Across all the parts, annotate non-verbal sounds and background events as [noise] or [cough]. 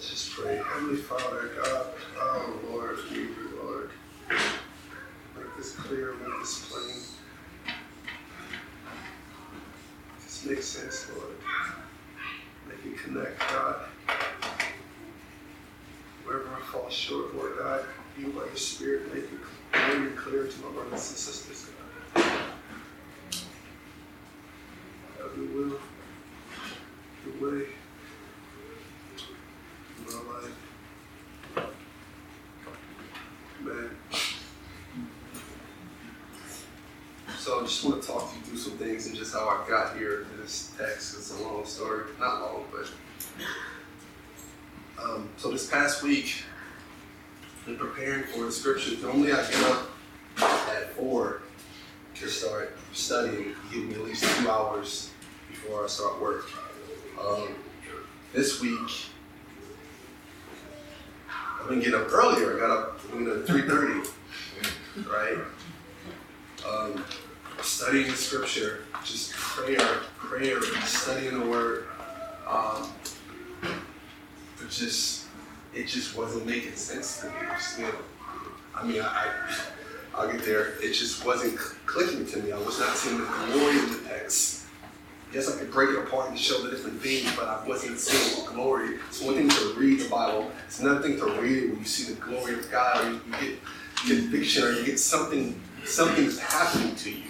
Let's just pray. Heavenly Father, God, oh Lord, we Lord. Make this clear, make this plain. This makes sense, Lord. Make it connect, God. Wherever I fall short, Lord God, you by your Spirit make it clear to my brothers and sisters, God. Have your will, your way in my life. Man. So I just want to talk you through some things and just how I got here to this text. It's a long story, not long, but um, so this past week, in preparing for the scriptures, normally I get up at four to start studying, give me at least two hours before I start work. Um, this week, I've been getting up earlier. I got up know, three thirty, right? Um, studying the scripture, just prayer, prayer, studying the word. Um, but just it just wasn't making sense to me. You know, I mean, I, I I'll get there. It just wasn't clicking to me. I was not seeing the glory of the text. Yes, I could break it apart and show the different things, but I wasn't seeing the glory. It's one thing to read the Bible. It's another thing to read it when you see the glory of God, or you, you get conviction, or you get something. Something's happening to you.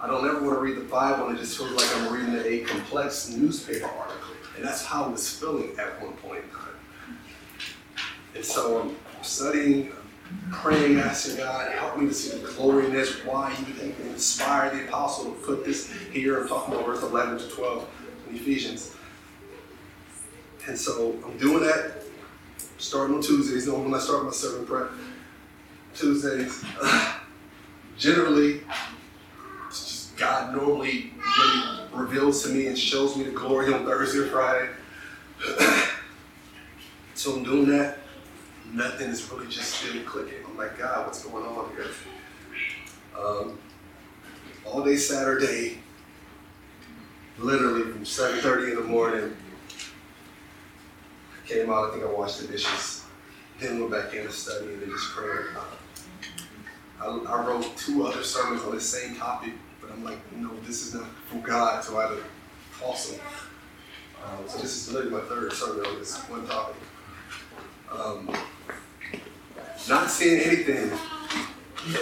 I don't ever want to read the Bible and it just feels like I'm reading a complex newspaper article, and that's how I was feeling at one point in time. And so I'm studying, praying, asking God, help me to see the glory in this, why even inspired the apostle to put this here. I'm talking about verse 11 to 12 in Ephesians. And so I'm doing that, starting on Tuesdays. when I start my sermon prep. Tuesdays. [sighs] generally, God normally really reveals to me and shows me the glory on Thursday or Friday. [clears throat] so I'm doing that nothing is really just still clicking. I'm like, God, what's going on here? Um, all day Saturday, literally from 7.30 in the morning, I came out, I think I washed the dishes, then went back in to study and then just prayed. I, I wrote two other sermons on the same topic, I'm like, no, this is not for God, so I had to toss them. Um, so this is literally my third sermon on this one topic. Um, not seeing anything.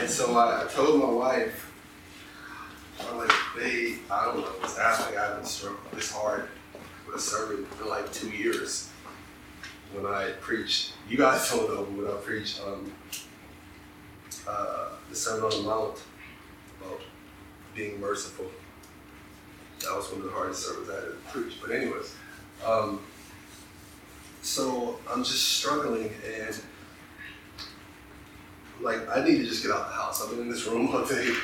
And so I, I told my wife, I'm like, babe, I don't know what's happening. I haven't struggled this hard with a sermon for like two years. When I preached, you guys [laughs] don't know when I preached um, uh, the Sermon on the Mount being merciful. That was one of the hardest sermons I had to preach. But anyways, um, so I'm just struggling and like I need to just get out the house. I've been in this room all day.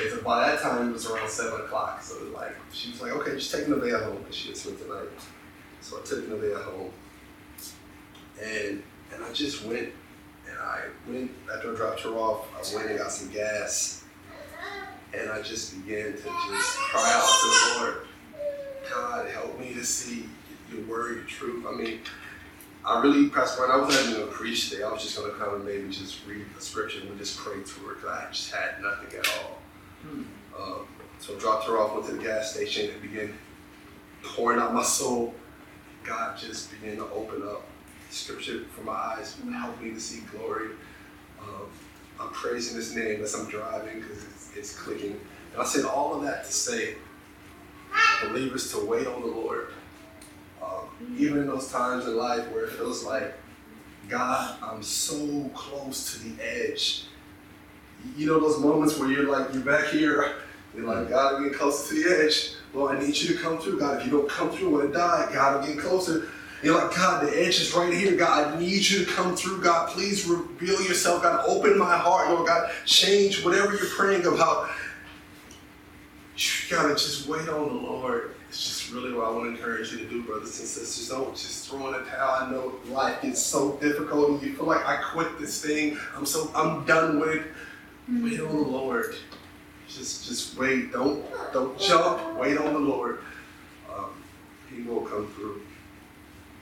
And by that time it was around seven o'clock. So like she was like, okay, just take Nevaeh home because she had spent the night. So I took Nevaeh home. And and I just went and I went after I dropped her off, I went and got some gas. And I just began to just cry out to the Lord, God help me to see your word, your truth. I mean, I really, Pastor Brian, I wasn't even going to preach today. I was just going to come and maybe just read the scripture and we just pray through it because I just had nothing at all. Hmm. Um, so I dropped her off, went to the gas station, and began pouring out my soul. God just began to open up scripture for my eyes, help me to see glory. Um, I'm praising His name as I'm driving because it's, it's clicking. And I said all of that to say, believers to wait on the Lord um, even in those times in life where it feels like, God, I'm so close to the edge. You know those moments where you're like, you're back here, you're like, mm-hmm. God, I'm getting closer to the edge. Well, I need you to come through. God, if you don't come through, I'm going to die. God, I'm getting closer. You're like, God, the edge is right here. God, I need you to come through. God, please reveal yourself. God, open my heart. Lord God, change whatever you're praying about. You gotta just wait on the Lord it's just really what I want to encourage you to do, brothers and sisters. Don't just throw in a towel. I know life is so difficult and you feel like I quit this thing. I'm so I'm done with it. Wait on the Lord. Just just wait. Don't don't jump. Wait on the Lord. Um, he will come through.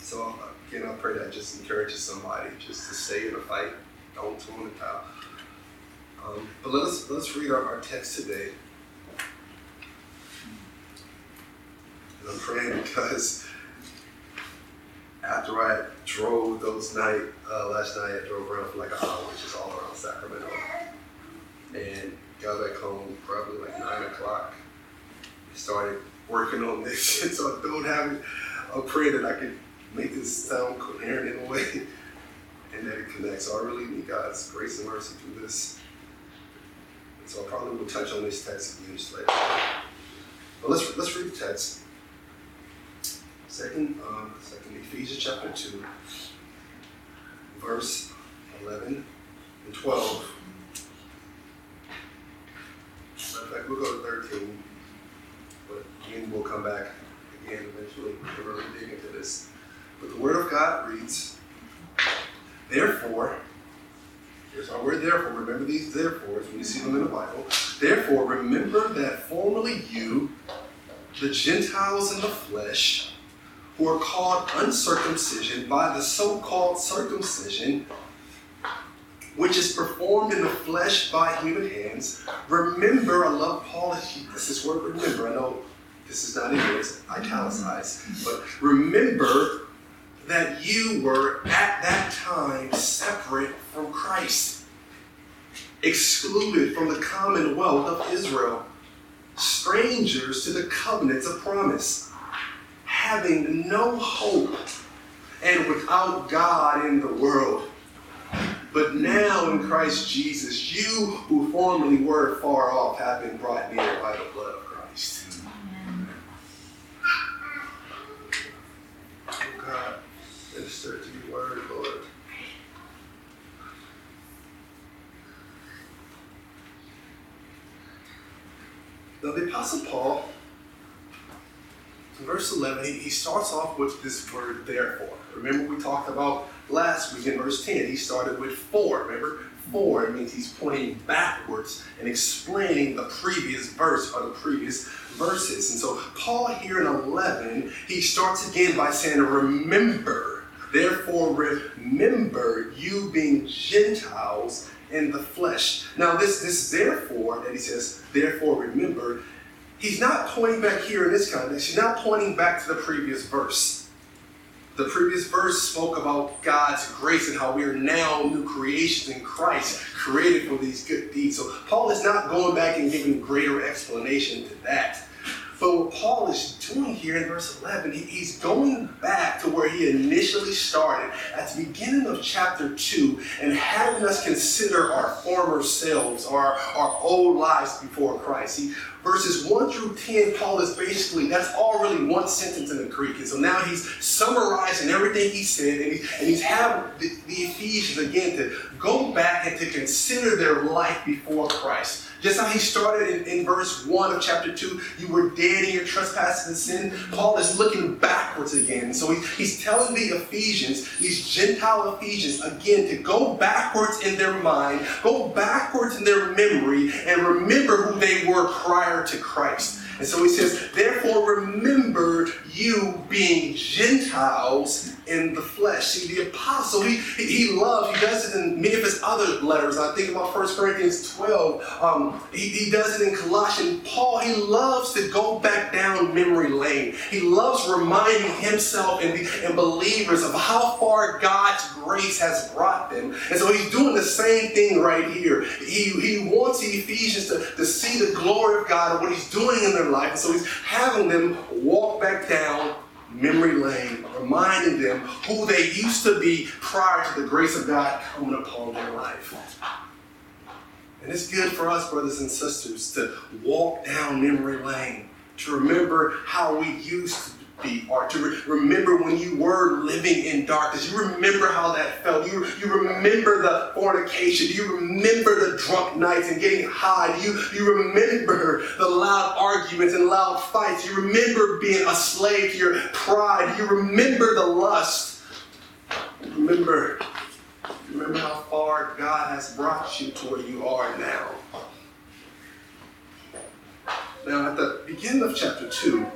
So again, I pray that just encourages somebody just to stay in the fight, don't in the towel. Um, but let us let's read our, our text today. And I'm praying [laughs] because after I drove those night uh, last night, I drove around for like an hour, which is all around Sacramento, and got back home probably like nine o'clock. Started working on this, [laughs] so I don't have it. I pray that I can make this sound coherent in a way, and that it connects. So I really need God's grace and mercy through this. And so I probably will touch on this text again just later. But let's let's read the text. Second, um, second Ephesians chapter two, verse eleven and twelve. Matter of fact, we'll go to thirteen, but again we'll come back again eventually to really dig into this. But the Word of God reads, Therefore, here's our word therefore. Remember these therefores when you see them in the Bible. Therefore, remember that formerly you, the Gentiles in the flesh, who are called uncircumcision by the so called circumcision, which is performed in the flesh by human hands. Remember, I love Paul. This is word remember. I know this is not in here, it's italicized. But remember that you were at that time separate from Christ, excluded from the commonwealth of Israel, strangers to the covenants of promise, having no hope and without God in the world. But now in Christ Jesus, you who formerly were far off have been brought near by the blood of Christ. Amen. Oh God, to your word, Lord. Now the Apostle Paul, in verse 11, he, starts off with this word therefore. Remember we talked about last week in verse 10, he started with for. Remember? For means he's pointing backwards and explaining the previous verse or the previous verses. And so Paul here in 11, he starts again by saying, remember. Therefore, remember you being Gentiles in the flesh. Now, this, this therefore that he says, therefore remember, he's not pointing back here in this context, he's not pointing back to the previous verse. The previous verse spoke about God's grace and how we are now new creations in Christ, created for these good deeds. So Paul is not going back and giving greater explanation to that. But what Paul is doing here in verse 11, he's going back to where he initially started at the beginning of chapter 2 and having us consider our former selves, our, our old lives before Christ. See, verses 1 through 10, Paul is basically, that's all really one sentence in the Greek. And so now he's summarizing everything he said, and, he, and he's having the, the Ephesians again to go back and to consider their life before Christ. Just how he started in, in, verse 1 of chapter 2, you were dead in your trespasses and sin. Paul is looking backwards again. So he's, he's telling the Ephesians, these Gentile Ephesians, again, to go backwards in their mind, go backwards in their memory, and remember who they were prior to Christ. And so he says, therefore remember you being Gentiles in the flesh. See, the apostle, he, he loves, he does it in many of his other letters. I think about 1 Corinthians 12. Um, he, he does it in Colossians. Paul, he loves to go back down memory lane. He loves reminding himself and, and believers of how far God's grace has brought them. And so he's doing the same thing right here. He, he wants the Ephesians to, to see the glory of God and what he's doing in their life. And so he's having them walk back down memory lane, reminding them who they used to be prior to the grace of God coming upon their life. And it's good for us, brothers and sisters, to walk down memory lane, to remember how we used to be, or to re- remember when you were living in darkness. You remember how that felt. You, you remember the fornication. You remember the drunk nights and getting high. You, you remember the loud arguments and loud fights. You remember being a slave to your pride. You remember the lust. Remember, remember how far God has brought you to where you are now. Now, at the beginning of chapter 2,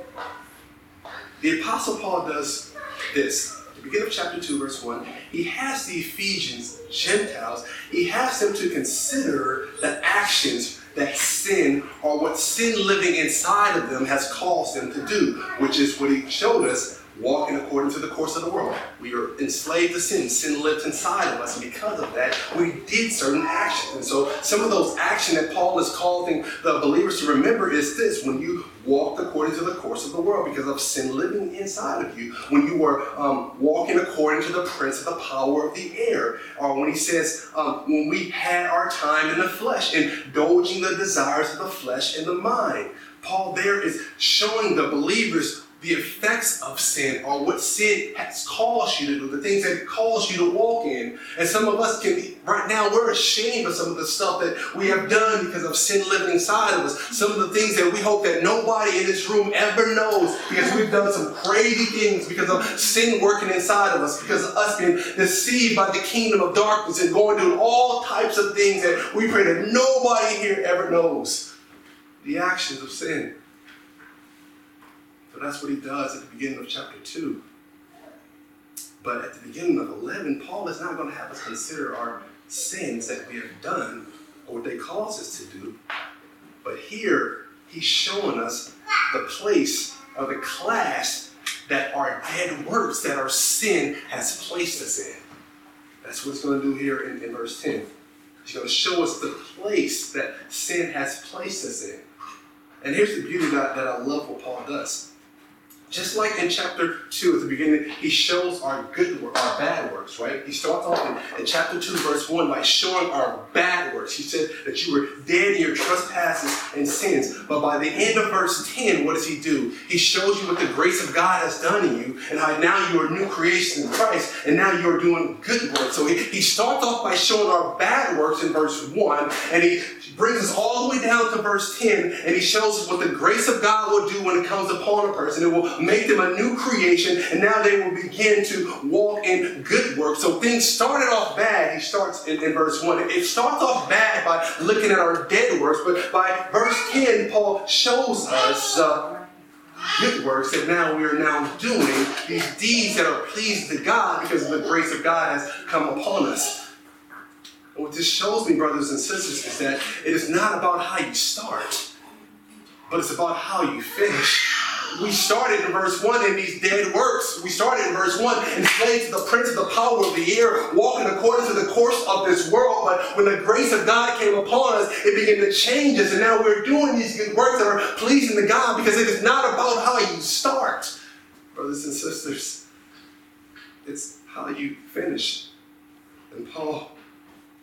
the Apostle Paul does this. the beginning of chapter 2, verse 1, he has the Ephesians, Gentiles, he has them to consider the actions that sin or what sin living inside of them has caused them to do, which is what he showed us walking according to the course of the world. We are enslaved to sin. Sin lived inside of us, and because of that, we did certain actions. And so, some of those actions that Paul is calling the believers to remember is this: when you walked according to the course of the world, because of sin living inside of you, when you were um, walking according to the prince of the power of the air, or when he says, um, when we had our time in the flesh, indulging the desires of the flesh and the mind. Paul there is showing the believers the effects of sin or what sin has caused you to do, the things that it caused you to walk in. And some of us can be, right now, we're ashamed of some of the stuff that we have done because of sin living inside of us. Some of the things that we hope that nobody in this room ever knows because we've done some crazy things because of sin working inside of us, because of us being deceived by the kingdom of darkness and going through all types of things that we pray that nobody here ever knows. The actions of sin. So that's what he does at the beginning of chapter 2. But at the beginning of 11, Paul is not going to have us consider our sins that we have done or what they cause us to do. But here, he's showing us the place or the class that our dead works, that our sin has placed us in. That's what he's going to do here in, in verse 10. He's going to show us the place that sin has placed us in. And here's the beauty that, that I love what Paul does. Just like in chapter 2 at the beginning, he shows our good work, our bad works, right? He starts off in, in, chapter 2, verse 1 by showing our bad works. He said that you were dead in your trespasses and sins. But by the end of verse 10, what does he do? He shows you what the grace of God has done in you and how now you are a new creation in Christ and now you're doing good works. So he, he starts off by showing our bad works in verse 1 and he brings us all the way down to verse 10 and he shows us what the grace of God will do when it comes upon a person. It will make them a new creation, and now they will begin to walk in good work. So things started off bad. He starts in, in verse 1. It starts off bad by looking at our dead works, but by verse 10, Paul shows us uh, good works that now we are now doing, these deeds that are pleasing to God because the grace of God has come upon us. And what this shows me, brothers and sisters, is that it is not about how you start, but it's about how you finish we started in verse 1 in these dead works. We started in verse 1 enslaved to the prince of the power of the air, walking according to the course of this world. But when the grace of God came upon us, it began to change us. And now we're doing these good works that are pleasing to God because it is not about how you start, brothers and sisters. It's how you finish. And Paul,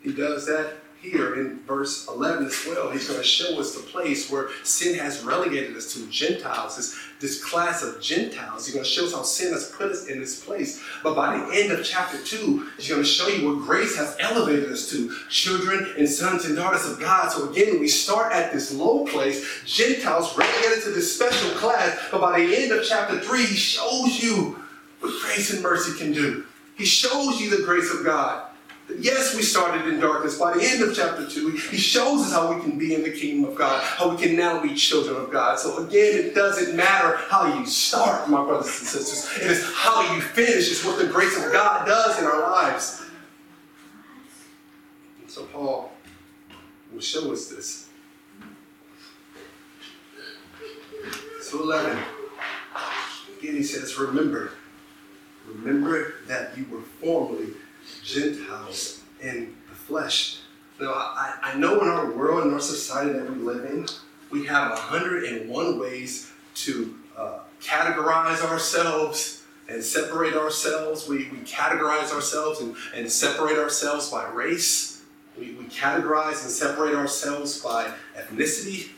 he does that here in verse 11 as well. He's going to show us the place where sin has relegated us to Gentiles, this, this class of Gentiles. He's going to show us how sin has put us in this place. But by the end of chapter 2, he's going to show you what grace has elevated us to children and sons and daughters of God. So again, we start at this low place, Gentiles relegated to this special class. But by the end of chapter 3, he shows you what grace and mercy can do. He shows you the grace of God. Yes, we started in darkness. By the end of chapter 2, he shows us how we can be in the kingdom of God, how we can now be children of God. So again, it doesn't matter how you start, my brothers and sisters. It is how you finish. It's what the grace of God does in our lives. And so Paul will show us this. So 11. Again, he says, remember. Remember that you were formerly Gentiles in the flesh. Now, I, I know in our world, in our society that we live in, we have 101 ways to uh, categorize ourselves and separate ourselves. We, we categorize ourselves and, and separate ourselves by race. We, we categorize and separate ourselves by ethnicity,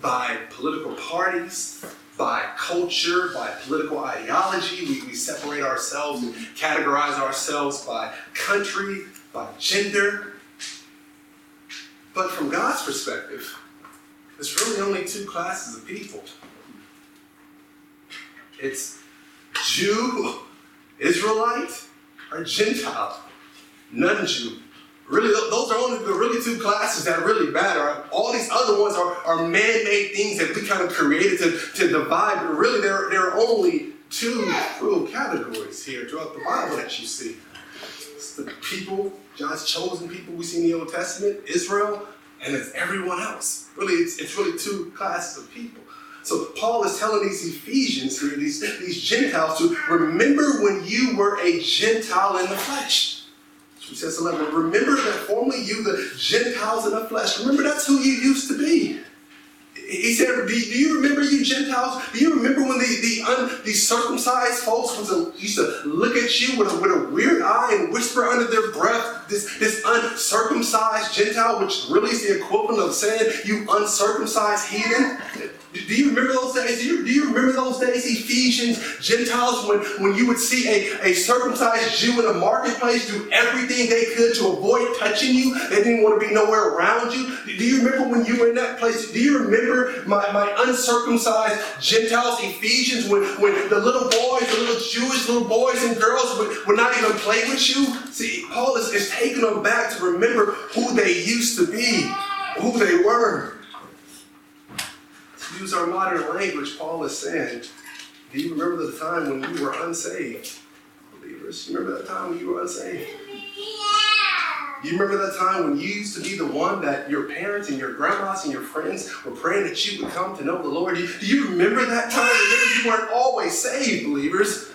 by political parties, by culture, by political ideology. We, we separate ourselves and categorize ourselves by country, by gender. But from God's perspective, there's really only two classes of people it's Jew, Israelite, or Gentile, non Jew. Really, those are only the really two classes that really matter. All these other ones are, are man-made things that we kind of created to, to divide, but really there, there are only two real categories here throughout the Bible that you see. It's the people, God's chosen people we see in the Old Testament, Israel, and it's everyone else. Really, it's, it's really two classes of people. So Paul is telling these Ephesians here, these, these Gentiles, to remember when you were a Gentile in the flesh. He says 11, remember that formerly you, the Gentiles in the flesh, remember that's who you used to be. He said, do you remember you Gentiles? Do you remember when the, the, un, the circumcised folks was a, used to look at you with a, with a weird eye and whisper under their breath, this, this uncircumcised Gentile, which really is the equivalent of saying, you uncircumcised heathen? Do you remember those days? Do you, do you remember those days, Ephesians, Gentiles, when, when you would see a, a circumcised Jew in a marketplace do everything they could to avoid touching you? They didn't want to be nowhere around you. Do you remember when you were in that place? Do you remember my, my uncircumcised Gentiles, Ephesians, when, when the little boys, the little Jewish little boys and girls would, would not even play with you? See, Paul is, is taking them back to remember who they used to be, who they were use our modern language, Paul is saying, do you remember the time when you were unsaved? Believers, you remember that time when you were unsaved? You remember that time when you used to be the one that your parents and your grandmas and your friends were praying that you would come to know the Lord? Do you remember that time? Remember, you weren't always saved, believers.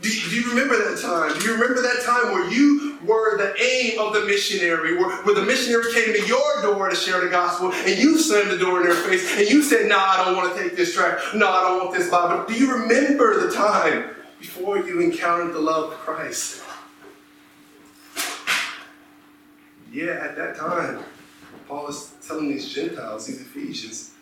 Do you, do you, remember that time? Do you remember that time where you were the aim of the missionary, where, where the missionary came to your door to share the gospel, and you slammed the door in their face, and you said, "No, nah, I don't want to take this track. No, I don't want this Bible." Do you remember the time before you encountered the love of Christ? Yeah, at that time, Paul is telling these Gentiles, these Ephesians,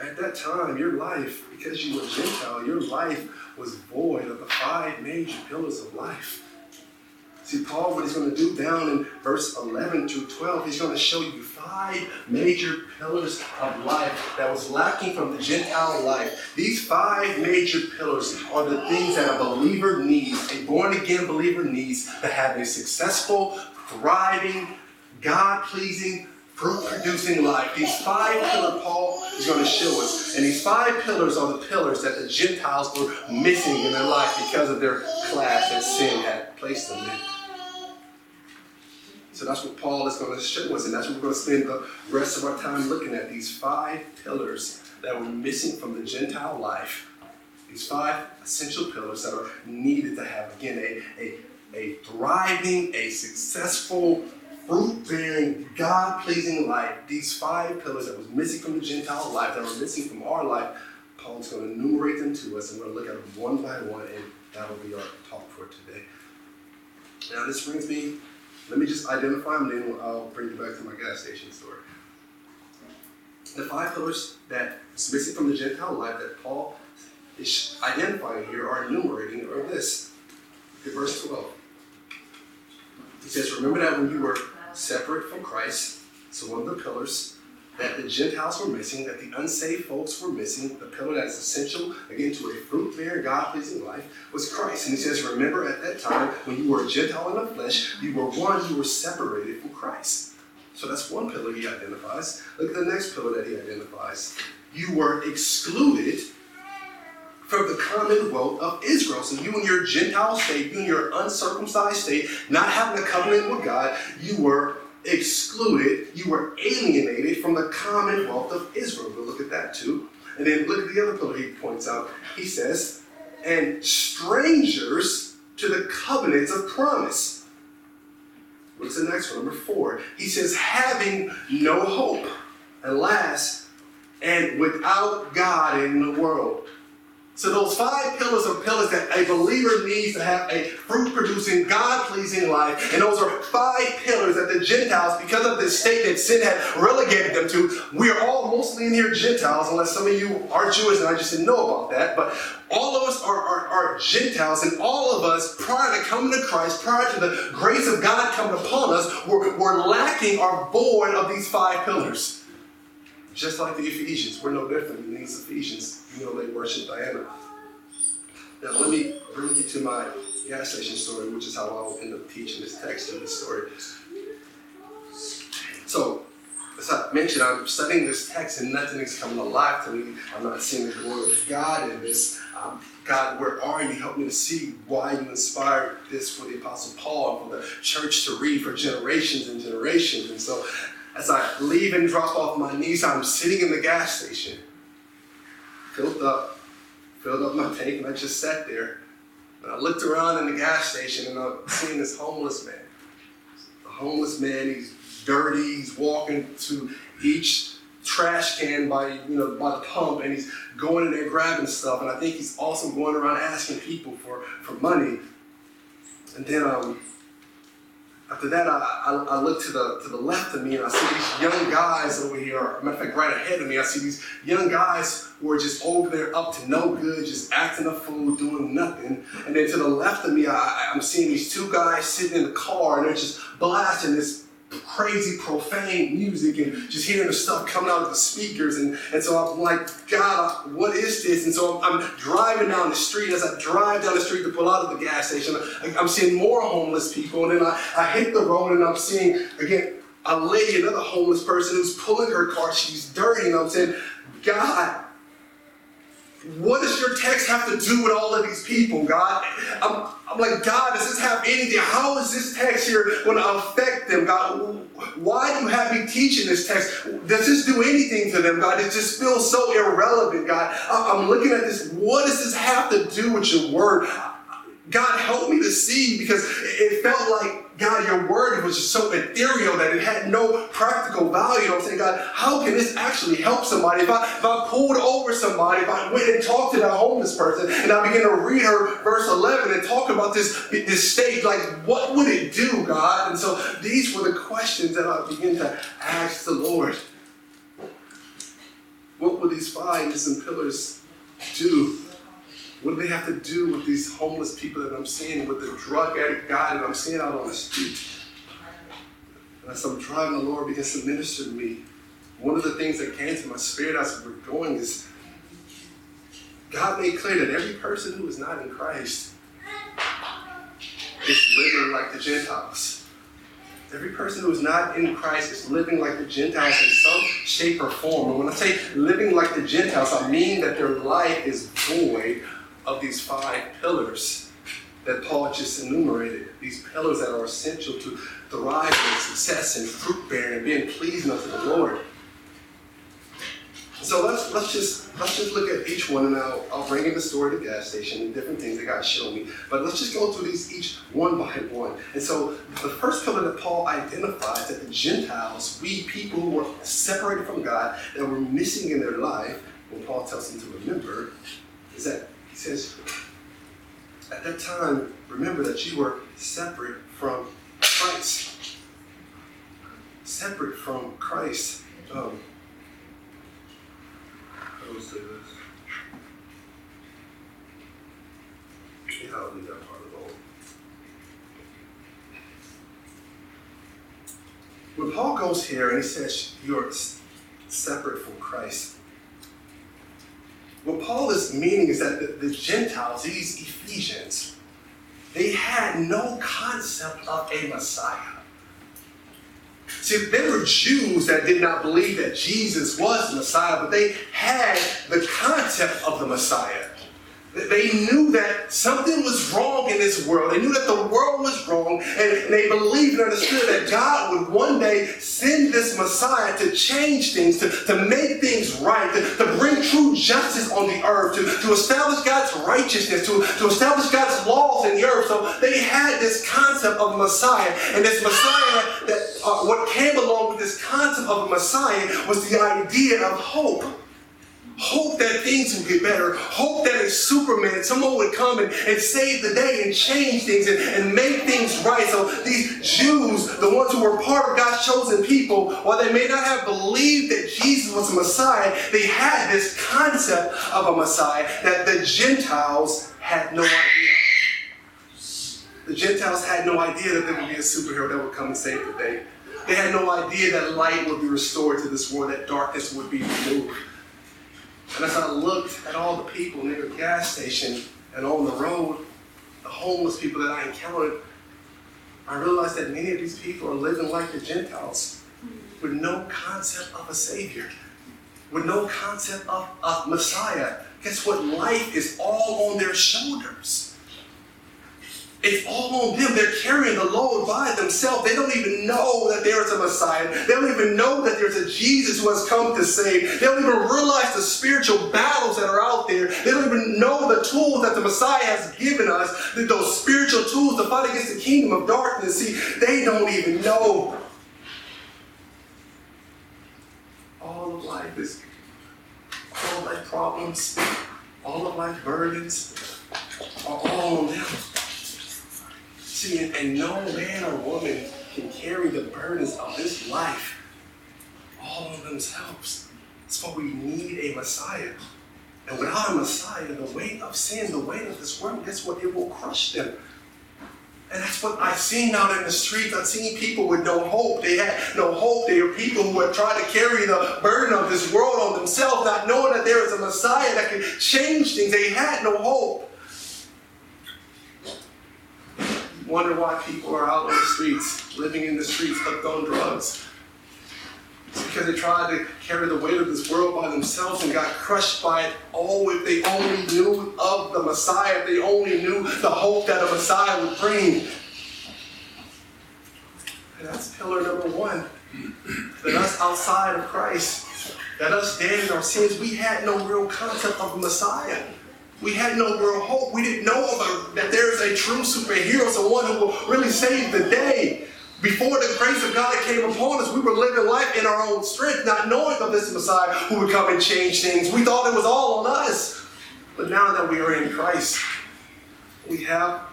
at that time, your life, because you were Gentile, your life was void of the five major pillars of life. See, Paul, what he's going to do down in verse 11 to 12, he's going to show you five major pillars of life that was lacking from the Gentile life. These five major pillars are the things that a believer needs, a born again believer needs to have a successful, thriving, God pleasing, producing life. These five pillars Paul is going to show us. And these five pillars are the pillars that the Gentiles were missing in their life because of their class that sin had placed them in. So that's what Paul is going to show us, and that's what we're going to spend the rest of our time looking at these five pillars that were missing from the Gentile life. These five essential pillars that are needed to have, again, a, a, a thriving, a successful, fruit bearing, God pleasing life, these five pillars that was missing from the Gentile life, that were missing from our life, Paul's going to enumerate them to us, and we're going to look at them one by one, and that'll be our talk for today. Now, this brings me, let me just identify them, and then I'll bring you back to my gas station story. The five pillars that is missing from the Gentile life that Paul is identifying here are enumerating are this. Verse 12. He says, Remember that when you were separate from Christ, so one of the pillars that the Gentiles were missing, that the unsaved folks were missing, the pillar that is essential, again, to a fruit bearing, God pleasing life, was Christ. And he says, Remember at that time, when you were a Gentile in the flesh, you were one, you were separated from Christ. So that's one pillar he identifies. Look at the next pillar that he identifies. You were excluded from the commonwealth of Israel. So you in your Gentile state, you in your uncircumcised state, not having a covenant with God, you were excluded, you were alienated from the commonwealth of Israel. We'll look at that too. And then look at the other pillar he points out. He says, and strangers to the covenants of promise. What's the next one? Number four. He says, having no hope. Alas, and without God in the world. So those five pillars are pillars that a believer needs to have a fruit-producing, God-pleasing life. And those are five pillars that the Gentiles, because of the state that sin had relegated them to, we are all mostly in here Gentiles, unless some of you are Jewish and I just didn't know about that. But all of us are, are, are Gentiles, and all of us, prior to coming to Christ, prior to the grace of God coming upon us, we're, we're lacking or void of these five pillars. Just like the Ephesians, we're no different than these Ephesians, You know, they worship Diana. Now, let me bring you to my gas station story, which is how I'll end up teaching this text in this story. So, as I mentioned, I'm studying this text and nothing is coming alive to me. I'm not seeing the glory of God in this. um, God, where are you? Help me to see why you inspired this for the Apostle Paul and for the church to read for generations and generations. And so as I leave and drop off my knees, I'm sitting in the gas station, filled up, filled up my tank, and I just sat there. And I looked around in the gas station and I'm seeing this homeless man. A homeless man, he's dirty, he's walking to each trash can by you know by the pump and he's going in there grabbing stuff and I think he's also going around asking people for, for money. And then um after that I, I, I, look to the to the left of me and I see these young guys over here, matter of fact right ahead of me, I see these young guys who are just over there up to no good, just acting a fool, doing nothing. And then to the left of me, I, I'm seeing these two guys sitting in the car and they're just blasting this crazy profane music and just hearing the stuff coming out of the speakers. And, and so I'm like God what is this? And so I'm, I'm driving down the street. As I drive down the street to pull out of the gas station I, I'm seeing more homeless people. And then I, I hit the road and I'm seeing again a lady another homeless person who's pulling her car. She's dirty. And I'm saying God what does your text have to do with all of these people, God? I'm, I'm like, God, does this have anything? How is this text here going to affect them, God? Why do you have me teaching this text? Does this do anything to them, God? It just feels so irrelevant, God. I'm looking at this. What does this have to do with your word? God, help me to see because it felt like, God, your word was just so ethereal that it had no practical value. I'm saying, God, how can this actually help somebody? If I, if I pulled over somebody, if I went and talked to that homeless person and I began to read her verse 11 and talk about this, this state, like, what would it do, God? And so these were the questions that I began to ask the Lord. What would these five missing pillars do? What do they have to do with these homeless people that I'm seeing, with the drug addict guy that I'm seeing out on the street? And as I'm driving, the Lord begins to minister to me. One of the things that came to my spirit as we are going is God made clear that every person who is not in Christ is living like the Gentiles. Every person who is not in Christ is living like the Gentiles in some shape or form. And when I say living like the Gentiles, I mean that their life is void of these five pillars that Paul just enumerated. These pillars that are essential to thriving and success and fruit bearing and being pleasing unto the Lord. So let's let's just let's just look at each one and I'll, I'll bring in the story of the gas station and different things that God showed me. But let's just go through these each one by one. And so the first pillar that Paul identifies that the Gentiles, we people who were separated from God, that were missing in their life, when Paul tells them to remember, is that he says, at that time, remember that you were separate from Christ. Separate from Christ. Um, how do say this? Yeah, I'll leave that part alone. When Paul goes here and he says you're separate from Christ, what Paul is meaning is that the, the Gentiles, these Ephesians, they had no concept of a Messiah. See, there were Jews that did not believe that Jesus was the Messiah, but they had the concept of the Messiah. They knew that something was wrong in this world. They knew that the world was wrong, and they believed and understood that God would one day send this Messiah to change things, to, to make things right, to, to bring true justice on the earth, to, to establish God's righteousness, to, to establish God's laws in the earth. So they had this concept of Messiah, and this Messiah, that uh, what came along with this concept of a Messiah was the idea of hope. Hope that things will get better. Hope that a Superman, someone would come and, and save the day and change things and, and make things right. So these Jews, the ones who were part of God's chosen people, while they may not have believed that Jesus was a Messiah, they had this concept of a Messiah that the Gentiles had no idea. The Gentiles had no idea that there would be a superhero that would come and save the day. They had no idea that light would be restored to this world, that darkness would be removed. And as I looked at all the people near the gas station and on the road, the homeless people that I encountered, I realized that many of these people are living like the Gentiles with no concept of a Savior, with no concept of a Messiah. guess what? Life is all on their shoulders. It's all on them. They're carrying the load by themselves. They don't even know that there is a Messiah. They don't even know that there's a Jesus who has come to save. They don't even realize the spiritual battles that are out there. They don't even know the tools that the Messiah has given us, that those spiritual tools to fight against the kingdom of darkness. See, they don't even know. All of life is, all of life problems, all of life burdens are all on them. See, and, no man or woman can carry the burdens of this life all on themselves. That's why we need a Messiah. And without a Messiah, the weight of sin, the weight of this world, guess what? It will crush them. And that's what I've seen out in the streets. I've seen people with no hope. They had no hope. They are people who are trying to carry the burden of this world on themselves, not knowing that there is a Messiah that can change things. They had no hope. Wonder why people are out on the streets, living in the streets, hooked on drugs. It's because they tried to carry the weight of this world by themselves and got crushed by it. Oh, if they only knew of the Messiah, if they only knew the hope that a Messiah would bring. And that's pillar number one. That us outside of Christ, that us dead in our sins, we had no real concept of a Messiah. We had no real hope. We didn't know about, that there is a true superhero, someone who will really save the day. Before the grace of God came upon us, we were living life in our own strength, not knowing of this Messiah who would come and change things. We thought it was all on us. But now that we are in Christ, we have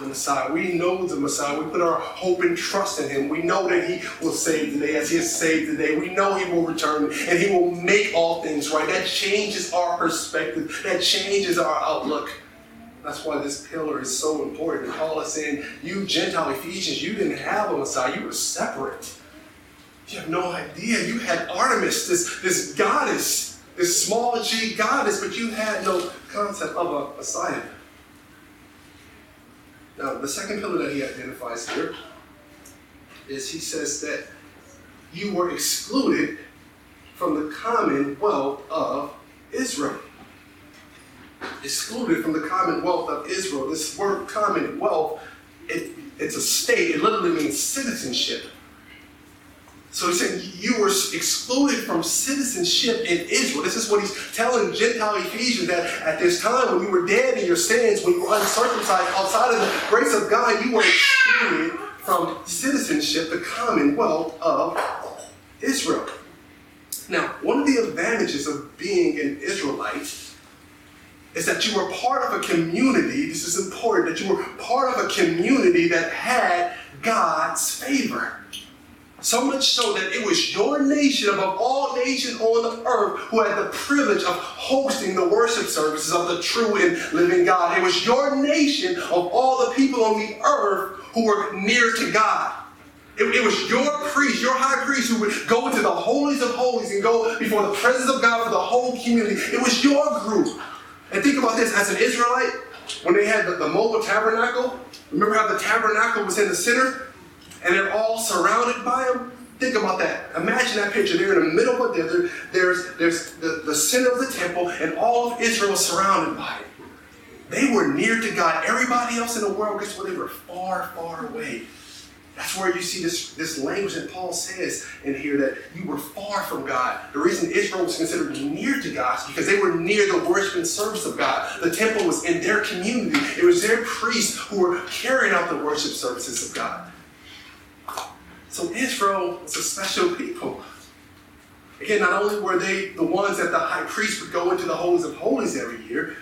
the Messiah. We know the Messiah. We put our hope and trust in Him. We know that He will save today as He has saved today. We know He will return and He will make all things right. That changes our perspective, that changes our outlook. That's why this pillar is so important. Paul is saying, You Gentile Ephesians, you didn't have a Messiah, you were separate. You have no idea. You had Artemis, this, this goddess, this small g goddess, but you had no concept of a Messiah. Now, the second pillar that he identifies here is he says that you were excluded from the commonwealth of Israel. Excluded from the commonwealth of Israel. This word commonwealth, it, it's a state, it literally means citizenship. So he said, You were excluded from citizenship in Israel. This is what he's telling Gentile Ephesians that at this time, when you were dead in your sins, when you were uncircumcised outside of the grace of God, you were excluded from citizenship, the commonwealth of Israel. Now, one of the advantages of being an Israelite is that you were part of a community, this is important, that you were part of a community that had God's favor. So much so that it was your nation above all nations on the earth who had the privilege of hosting the worship services of the true and living God. It was your nation of all the people on the earth who were near to God. It, it, was your priest, your high priest, who would go into the holies of holies and go before the presence of God for the whole community. It was your group. And think about this as an Israelite, when they had the, the mobile tabernacle, remember how the tabernacle was in the center? And they're all surrounded by them. Think about that. Imagine that picture. They're in the middle of a desert. There's, there's the, the center of the temple, and all of Israel is surrounded by it. They were near to God. Everybody else in the world, guess what? They were far, far away. That's where you see this, this language that Paul says in here that you were far from God. The reason Israel was considered near to God is because they were near the worship and service of God. The temple was in their community, it was their priests who were carrying out the worship services of God. So Israel was a special people. Again, not only were they the ones that the high priest would go into the holies of holies every year,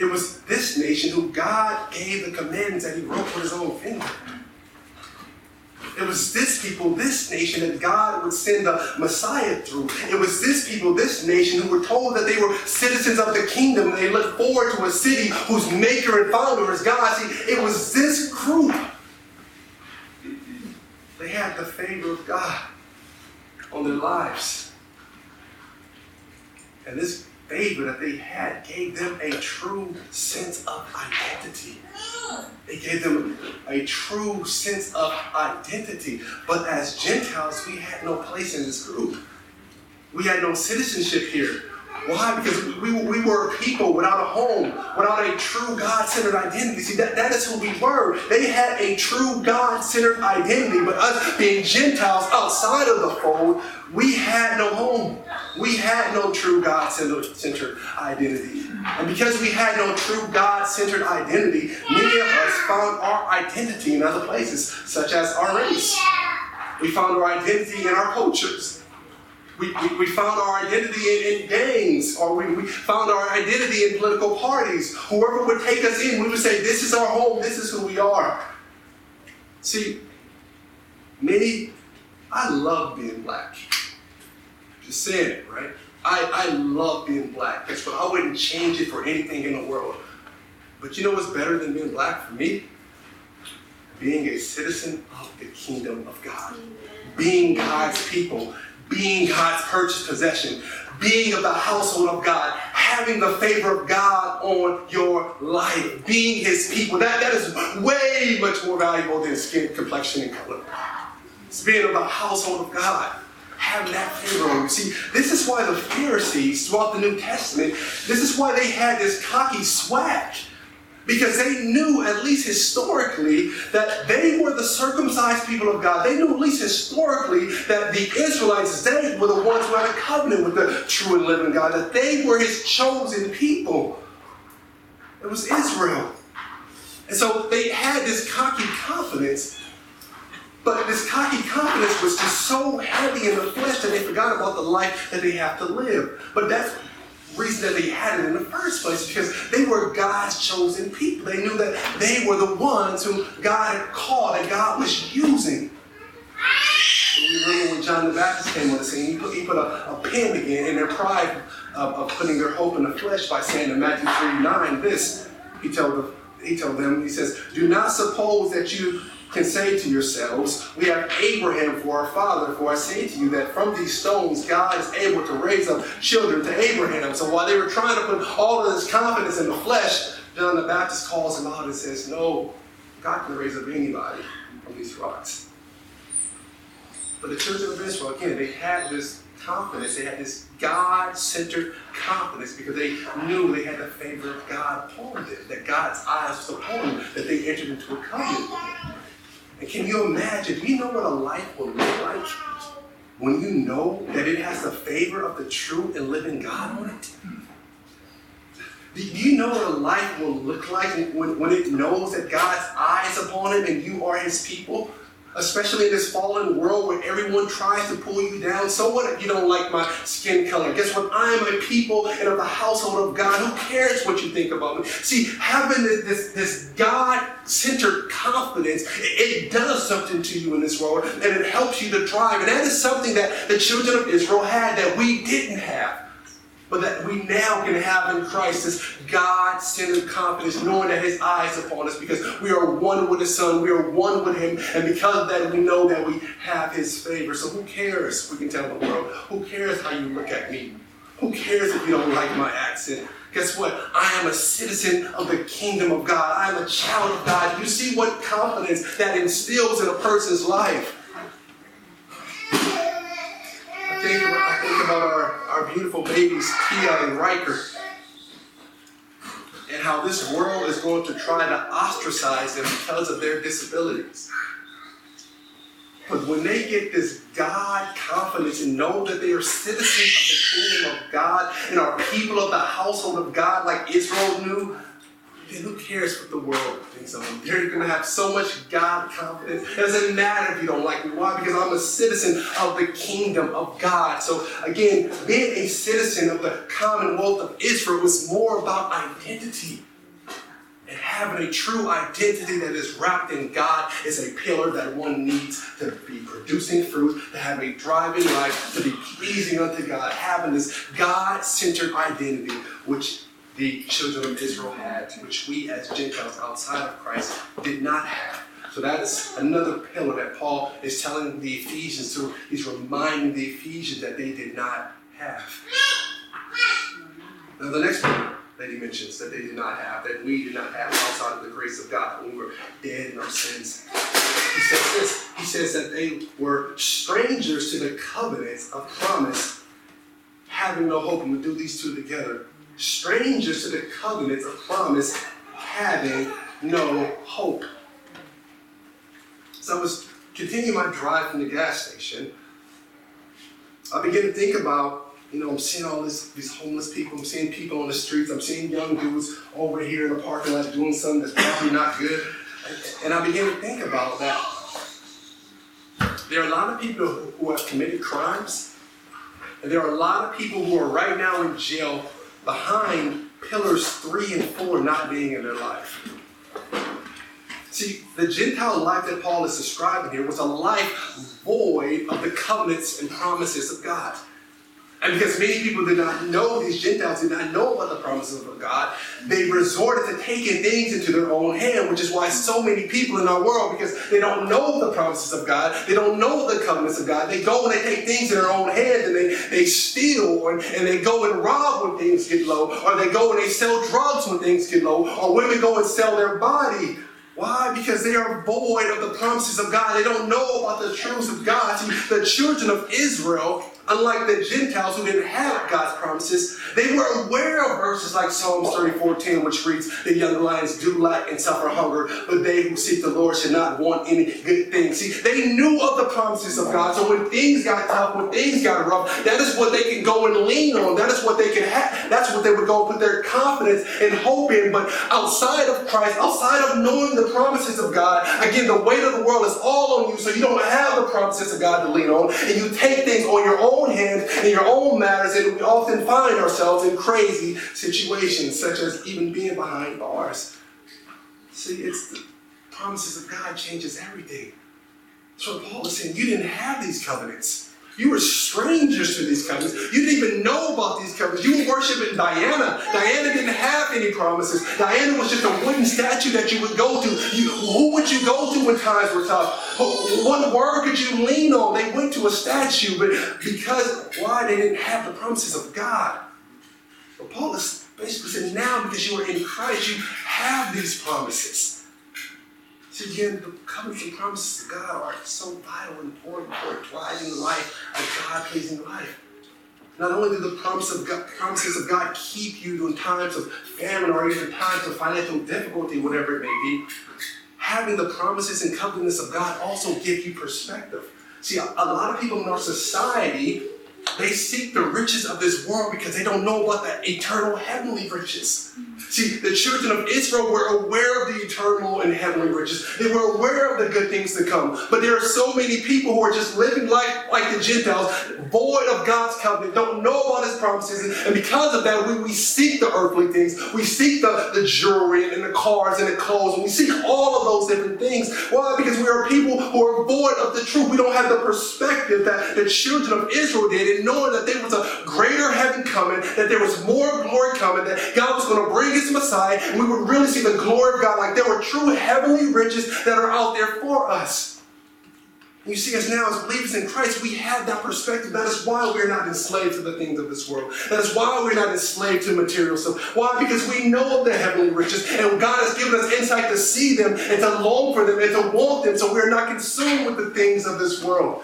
it was this nation who God gave the commandments that he wrote with his own finger. It was this people, this nation, that God would send the Messiah through. It was this people, this nation, who were told that they were citizens of the kingdom and they looked forward to a city whose maker and founder is God. See, it was this group had the favor of God on their lives. And this favor that they had gave them a true sense of identity. It gave them a true sense of identity. But as Gentiles, we had no place in this group. We had no citizenship here. Why? Because we, we were people without a home, without a true God centered identity. See, that, that is who we were. They had a true God centered identity, but us being Gentiles outside of the fold, we had no home. We had no true God centered identity. And because we had no true God centered identity, many of us found our identity in other places, such as our race. We found our identity in our cultures. We, we, we, found our identity in, in gangs, or we, we, found our identity in political parties. Whoever would take us in, we would say, This is our home, this is who we are. See, many, I love being black. Just saying it, right? I, I love being black. That's what I wouldn't change it for anything in the world. But you know what's better than being black for me? Being a citizen of the kingdom of God. Being God's people being God's purchased possession, being of the household of God, having the favor of God on your life, being his people. That, that is way much more valuable than skin, complexion, and color. It's being of the household of God. Having that favor on you. See, this is why the Pharisees throughout the New Testament, this is why they had this cocky swag because they knew, at least historically, that they were the circumcised people of God. They knew, at least historically, that the Israelites, they were the ones who had a covenant with the true and living God, that they were his chosen people. It was Israel. And so they had this cocky confidence, but this cocky confidence was just so heavy in the flesh that they forgot about the life that they have to live. But that's reason that they had it in the first place because they were God's chosen people. They knew that they were the ones whom God had called and God was using. We remember when John the Baptist came on the scene, he put, he put a, a pin again in their pride of, of, putting their hope in the flesh by saying in Matthew 3 9, this, he told, the, he told them, he says, Do not suppose that you can say to yourselves, We have Abraham for our father, for I say to you that from these stones God is able to raise up children to Abraham. So while they were trying to put all of this confidence in the flesh, John the Baptist calls them out and says, No, God can raise up anybody from these rocks. But the children of Israel, again, they had this confidence, they had this God centered confidence because they knew they had the favor of God upon them, that God's eyes was upon them, that they entered into a covenant and can you imagine? Do you know what a life will look like when you know that it has the favor of the true and living God on it? Do you know what a life will look like when, when it knows that God's eyes upon it and you are his people? Especially in this fallen world where everyone tries to pull you down. So what if you don't like my skin color? Guess what? I am a people and of the household of God. Who cares what you think about me? See, having this, this, this God-centered confidence, it, it does something to you in this world and it helps you to thrive. And that is something that the children of Israel had that we didn't have but that we now can have in Christ this God centered confidence, knowing that His eyes are upon us because we are one with the Son, we are one with Him, and because of that, we know that we have His favor. So who cares? We can tell the world. Who cares how you look at me? Who cares if you don't like my accent? Guess what? I am a citizen of the kingdom of God. I am a child of God. You see what confidence that instills in a person's life. Think, I think about our, our beautiful babies, Kia and Riker, and how this world is going to try to ostracize them because of their disabilities. But when they get this God confidence and know that they are citizens of the kingdom of God and are people of the household of God, like Israel knew, then who cares what the world thinks of them? They're going to have so much God confidence. It doesn't matter if you don't like me. Why? Because I'm a citizen of the kingdom of God. So again, being a citizen of the commonwealth of Israel was more about identity. And having a true identity that is wrapped in God is a pillar that one needs to be producing fruit, to have a driving life, to be pleasing unto God. Having this God centered identity, which the children of Israel had, which we as Gentiles outside of Christ did not have. So that is another pillar that Paul is telling the Ephesians to. He's reminding the Ephesians that they did not have. Now the next pillar that he mentions that they did not have, that we did not have outside of the grace of God when we were dead in our sins. He says this. He says that they were strangers to the covenants of promise having no hope. And we do these two together. Strangers to the covenant of promise, having no hope. So I was continuing my drive from the gas station. I began to think about, you know, I'm seeing all this, these homeless people, I'm seeing people on the streets, I'm seeing young dudes over here in the parking lot doing something that's probably not good. And I began to think about that. There are a lot of people who have committed crimes, and there are a lot of people who are right now in jail behind pillars three and four not being in their life. See, the Gentile life that Paul is describing here was a life void of the covenants and promises of God. And because many people did not know, these Gentiles did not know about the promises of God, they resorted to taking things into their own hand, which is why so many people in our world, because they don't know the promises of God, they don't know the covenants of God, they go and they take things in their own hands and they, they steal and, and they go and rob when things get low, or they go and they sell drugs when things get low, or women go and sell their body why? Because they are void of the promises of God. They don't know about the truths of God. See, the children of Israel Unlike the Gentiles who didn't have God's promises, they were aware of verses like Psalms 34:10, which reads, The young lions do lack and suffer hunger, but they who seek the Lord should not want any good thing. See, they knew of the promises of God. So when things got tough, when things got rough, that is what they can go and lean on. That is what they can have. That's what they would go put their confidence and hope in. But outside of Christ, outside of knowing the promises of God, again, the weight of the world is all on you, so you don't have the promises of God to lean on, and you take things on your own own hands in your own matters, and we often find ourselves in crazy situations, such as even being behind bars. See, it's the promises of God changes everything. So Paul is saying you didn't have these covenants. You were strangers to these covenants. You didn't even know about these covenants. You were worshiping Diana. Diana didn't have any promises. Diana was just a wooden statue that you would go to. You, who would you go to when times were tough? What word could you lean on? They went to a statue, but because why? They didn't have the promises of God. But Paul is basically saying now because you are in Christ, you have these promises. Again, the covenants and promises of God are so vital and important for thriving life, a God-pleasing life. Not only do the promise of God, promises of God keep you in times of famine or even times of financial difficulty, whatever it may be, having the promises and covenants of God also give you perspective. See, a, a lot of people in our society, they seek the riches of this world because they don't know about the eternal heavenly riches. See, the children of Israel were aware of the eternal and heavenly riches. They were aware of the good things to come. But there are so many people who are just living life like the Gentiles, void of God's covenant, don't know about his promises. And because of that, we, we seek the earthly things. We seek the, the jewelry and the cars and the clothes. And we seek all of those different things. Why? Because we are people who are void of the truth. We don't have the perspective that the children of Israel did in knowing that there was a greater heaven coming, that there was more glory coming, that God was going to bring his Messiah, and we would really see the glory of God like there were true heavenly riches that are out there for us. You see us now as believers in Christ, we have that perspective. That is why we're not enslaved to the things of this world. That is why we're not enslaved to material stuff. Why? Because we know of the heavenly riches, and God has given us insight to see them and to long for them and to want them, so we're not consumed with the things of this world.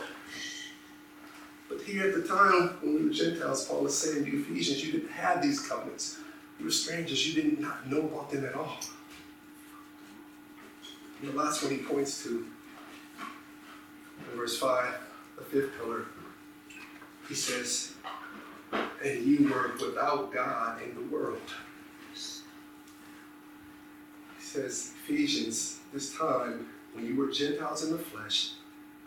But here at the time when we were Gentiles, Paul is saying to Ephesians, you didn't have these covenants. You were strangers. You did not know about them at all. And the last one he points to, in verse 5, the fifth pillar, he says, And you were without God in the world. He says, Ephesians, this time, when you were Gentiles in the flesh,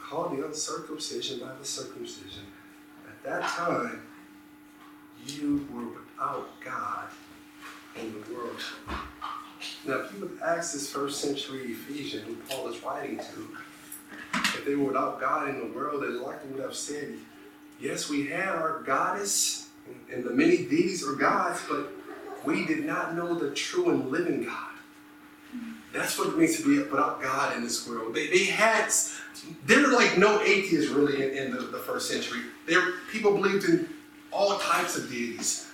called the uncircumcision by the circumcision, at that time, you were without God in the world. Now, if you would ask this first century Ephesian, who Paul is writing to, if they were without God in the world, they likely would have said, Yes, we had our goddess and the many deities or gods, but we did not know the true and living God. That's what it means to be without God in this world. They, they had, there were like no atheists really in, in the, the, first century. There, people believed in all types of deities.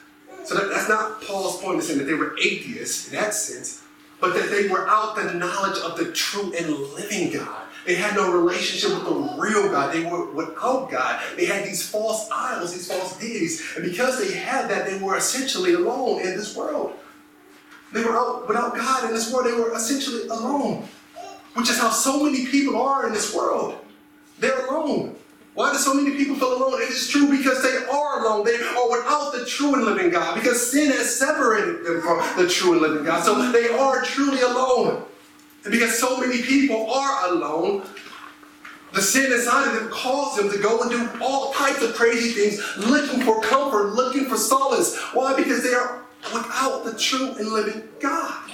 So that, that's not Paul's point in saying that they were atheists in that sense, but that they were out the knowledge of the true and living God. They had no relationship with the real God. They were without God. They had these false idols, these false deities. And because they had that, they were essentially alone in this world. They were out without God in this world. They were essentially alone, which is how so many people are in this world. They're alone. Why do so many people feel alone? It is true because they are alone. They are without the true and living God because sin has separated them from the true and living God. So they are truly alone. And because so many people are alone, the sin inside of them caused them to go and do all types of crazy things, looking for comfort, looking for solace. Why? Because they are without the true and living God.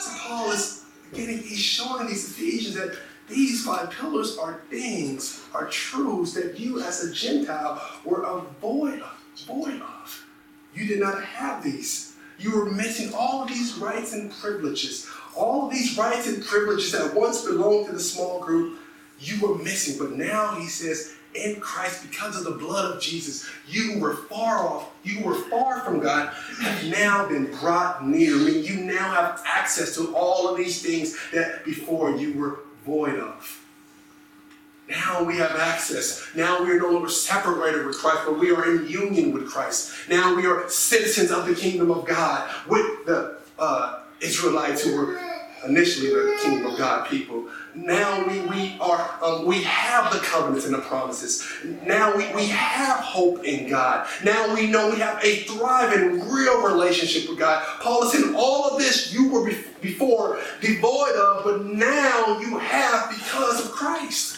So Paul is getting, he's showing these Ephesians that these five pillars are things, are truths that you as a Gentile were void of, void of. You did not have these. You were missing all these rights and privileges. All these rights and privileges that once belonged to the small group, you were missing. But now he says, in Christ, because of the blood of Jesus, you were far off, you were far from God, have now been brought near. I mean, you now have access to all of these things that before you were void of. Now we have access. Now we are no longer separated with Christ, but we are in union with Christ. Now we are citizens of the kingdom of God with the uh, Israelites who were initially the kingdom of God people. Now we, we are um, we have the covenants and the promises. Now we, we have hope in God. Now we know we have a thriving, real relationship with God. Paul is saying all of this you were before devoid of, but now you have because of Christ.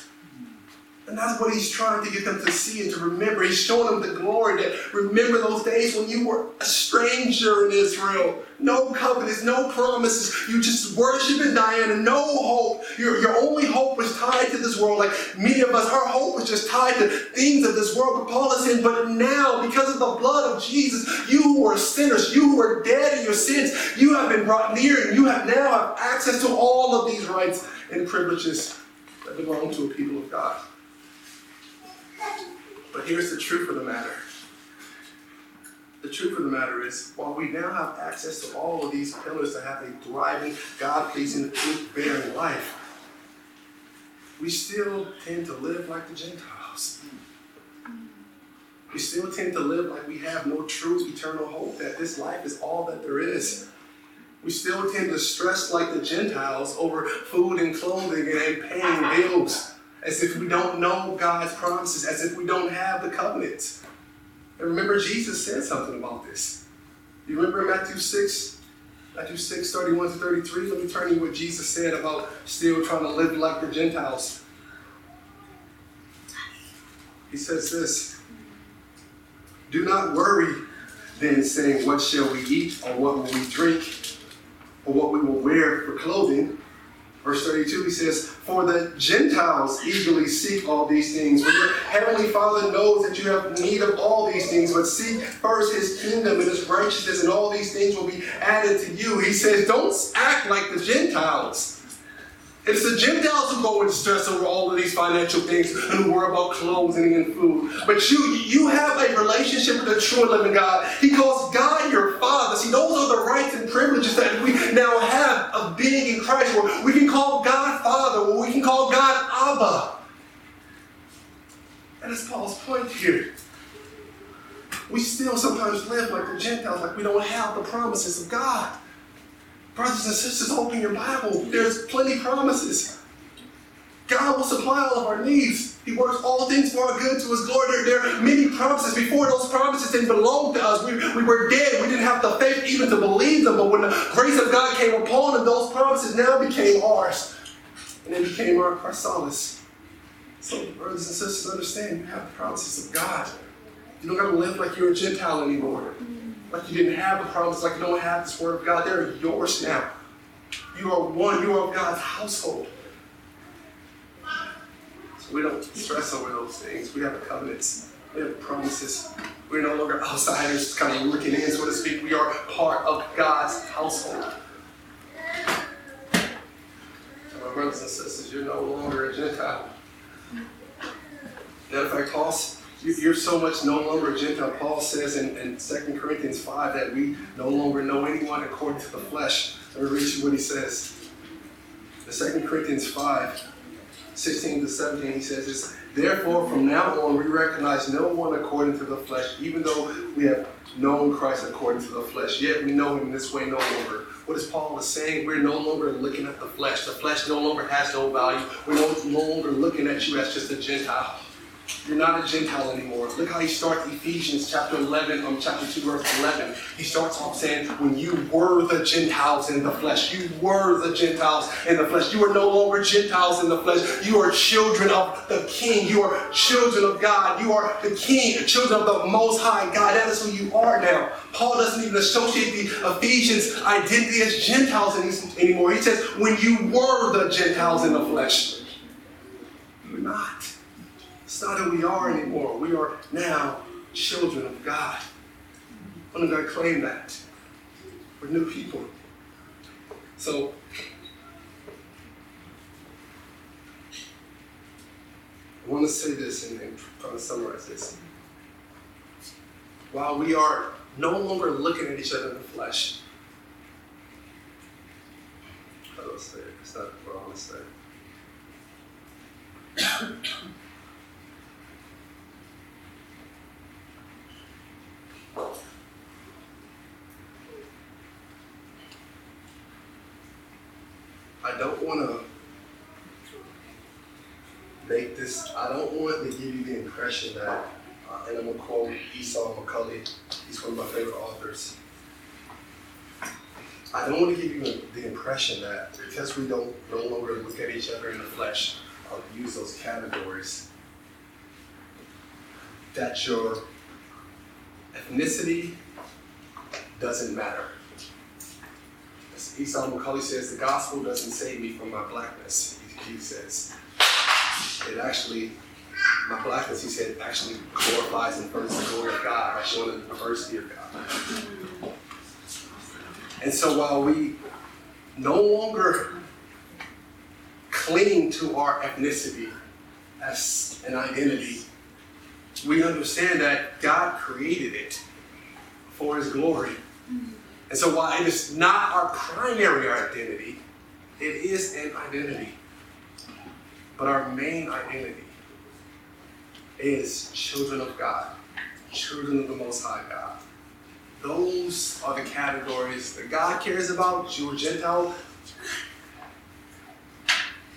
And that's what he's trying to get them to see and to remember. He's showing them the glory that remember those days when you were a stranger in Israel. No covenants, no promises. You just worshiping Diana, no hope. Your, your only hope was tied to this world. Like many of us, our hope was just tied to things of this world. But Paul is saying, but now, because of the blood of Jesus, you who were sinners, you who were dead in your sins, you have been brought near, and you have now have access to all of these rights and privileges that belong to a people of God. But here's the truth of the matter. The truth of the matter is, while we now have access to all of these pillars to have a thriving, God pleasing, fruit bearing life, we still tend to live like the Gentiles. We still tend to live like we have no true eternal hope, that this life is all that there is. We still tend to stress like the Gentiles over food and clothing and paying bills as if we don't know God's promises, as if we don't have the covenants. And remember, Jesus said something about this. You remember Matthew 6, Matthew 6, 31 to 33? Let me turn you what Jesus said about still trying to live like the Gentiles. He says this Do not worry then, saying, What shall we eat, or what will we drink, or what we will wear for clothing? Verse 32, he says, For the Gentiles eagerly seek all these things. For your heavenly Father knows that you have need of all these things, but seek first his kingdom and his righteousness, and all these things will be added to you. He says, Don't act like the Gentiles. It's the Gentiles who go and stress over all of these financial things and worry about clothing and food. But you, you have a relationship with the true and living God. He calls God your Father. See, those are the rights and privileges that we now have of being in Christ. Where we can call God Father, where we can call God Abba. That's Paul's point here. We still sometimes live like the Gentiles, like we don't have the promises of God. Brothers and sisters, open your Bible. There's plenty promises. God will supply all of our needs. He works all things for our good to his glory. There, are many promises. Before those promises didn't belong to us, we, we were dead. We didn't have the faith even to believe them. But when the grace of God came upon them, those promises now became ours. And they became our, our solace. So, brothers and sisters, understand you have the promises of God. You don't got to live like you're a Gentile anymore like you didn't have the promise, like you don't have this word of God. They're yours now. You are one, you are of God's household. So we don't stress over those things. We have covenants, we have promises. We're no longer outsiders, kind of looking in, so to speak. We are part of God's household. My brothers and sisters, you're no longer a Gentile. Matter of fact, you're so much no longer a Gentile. Paul says in, in 2 Corinthians 5 that we no longer know anyone according to the flesh. Let me read you what he says. In 2 Corinthians 5, 16 to 17, he says this, Therefore, from now on, we recognize no one according to the flesh, even though we have known Christ according to the flesh. Yet we know him this way no longer. What is Paul is saying? We're no longer looking at the flesh. The flesh no longer has no value. We're no longer looking at you as just a Gentile. You're not a Gentile anymore. Look how he starts Ephesians chapter 11, um, chapter 2, verse 11. He starts off saying, when you were the Gentiles in the flesh, you were the Gentiles in the flesh. You are no longer Gentiles in the flesh. You are children of the King. You are children of God. You are the King, children of the Most High God. That is who you are now. Paul doesn't even associate the Ephesians' identity as Gentiles anymore. He says, when you were the Gentiles in the flesh. You're not. It's not who we are anymore. We are now children of God. When did God claim that? We're new people. So, I want to say this and, and try to summarize this. While we are no longer looking at each other in the flesh, I don't say it? It's not what I want to say. I don't want to make this, I don't want to give you the impression that, uh, and I'm going to quote Esau McCaulley, he's one of my favorite authors. I don't want to give you the impression that because we don't no longer look at each other in the flesh, I'll use those categories, that your ethnicity doesn't matter. As Esau McCaulley says, the gospel doesn't save me from my blackness, he says. It actually, my blackness, he said, actually glorifies and furthers the glory of God by showing the diversity of God. And so while we no longer cling to our ethnicity as an identity, we understand that God created it for His glory. Mm-hmm. And so while it is not our primary identity, it is an identity. But our main identity is children of God, children of the Most High God. Those are the categories that God cares about, Jew or Gentile.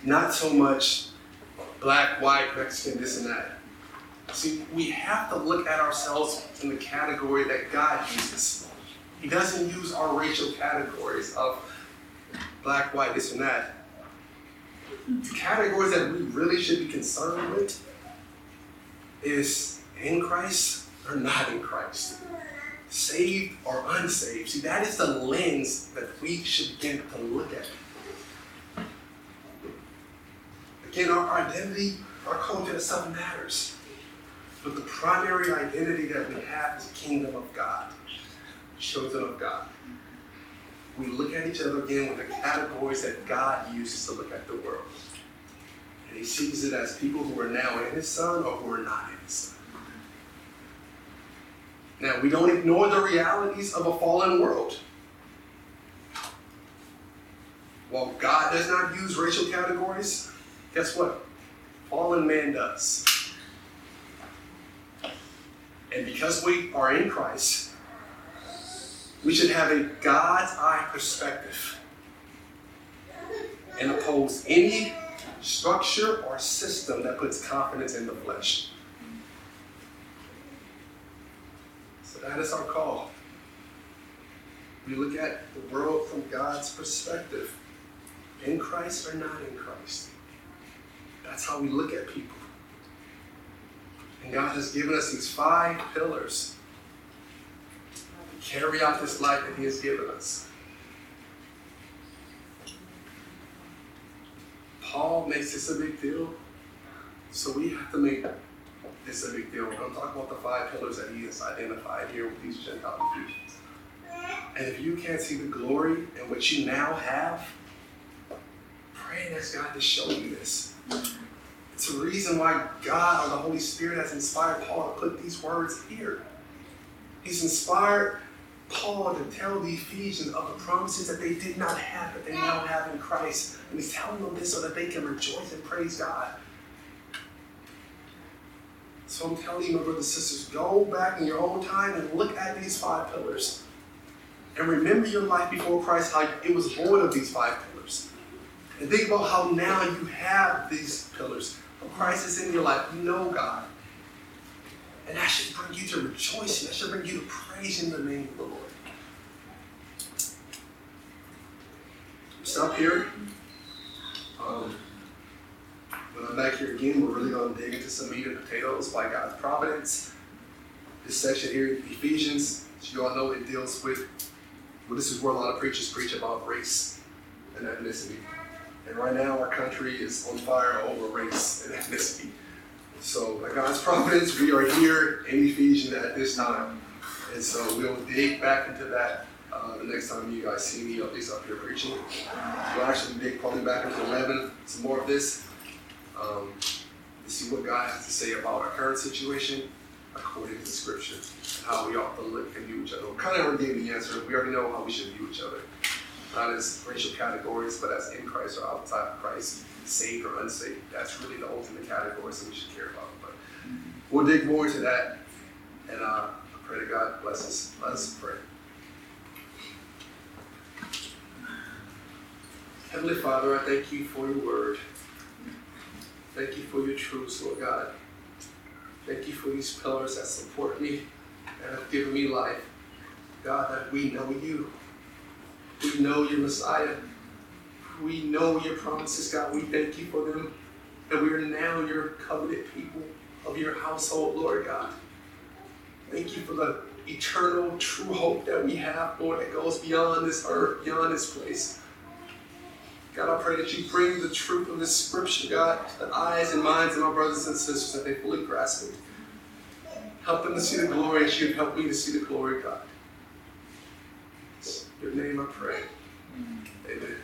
Not so much black, white, Mexican, this and that. See, we have to look at ourselves in the category that God uses. He doesn't use our racial categories of black, white, this and that. The categories that we really should be concerned with is in Christ or not in Christ. Saved or unsaved. See, that is the lens that we should begin to look at. Again, our identity, our culture, stuff matters. But the primary identity that we have is kingdom of God, children of God. We look at each other again with the categories that God uses to look at the world. And he sees it as people who are now in his son or who are not in his son. Now, we don't ignore the realities of a fallen world. While God does not use racial categories, guess what? Fallen man does. And because we are in Christ, we should have a God's eye perspective and oppose any structure or system that puts confidence in the flesh. So that is our call. We look at the world from God's perspective in Christ or not in Christ. That's how we look at people. And God has given us these five pillars to carry out this life that He has given us. Paul makes this a big deal, so we have to make this a big deal. I'm talking about the five pillars that he has identified here with these Gentile Ephesians. And if you can't see the glory in what you now have, pray and ask God to show you this. It's a reason why God or the Holy Spirit has inspired Paul to put these words here. He's inspired Paul to tell the Ephesians of the promises that they did not have, but they now have in Christ. And he's telling them this so that they can rejoice and praise God. So I'm telling you, my brothers and sisters, go back in your own time and look at these five pillars. And remember your life before Christ, how it was born of these five pillars. And think about how now you have these pillars. Christ is in your life. You know God. And that should bring you to rejoicing. That should bring you to praise in the name of the Lord. Stop here. Um, when I'm back here again, we're really going to dig into some meat and potatoes by God's providence. This section here, in Ephesians, as you all know, it deals with, well, this is where a lot of preachers preach about race and ethnicity. And right now, our country is on fire over race and ethnicity. So, by God's providence, we are here in Ephesians at this time. And so, we'll dig back into that uh, the next time you guys see me, at least up here preaching. We'll actually dig probably back into 11, some more of this, um, to see what God has to say about our current situation according to scripture, how we ought to look and view each other. Kind of already gave the answer. We already know how we should view each other. Not as racial categories, but as in Christ or outside of Christ, saved or unsaved. That's really the ultimate category that we should care about. But we'll dig more into that. And uh, I pray that God bless us. Let's pray. Heavenly Father, I thank you for your word. Thank you for your truths, Lord God. Thank you for these pillars that support me and have given me life. God, that we know you. We know your Messiah. We know your promises, God. We thank you for them. And we are now your covenant people of your household, Lord God. Thank you for the eternal, true hope that we have, Lord, that goes beyond this earth, beyond this place. God, I pray that you bring the truth of this scripture, God, to the eyes and minds of our brothers and sisters, that they fully grasp it. Help them to see the glory as you've helped me to see the glory, God your name I pray. Amen.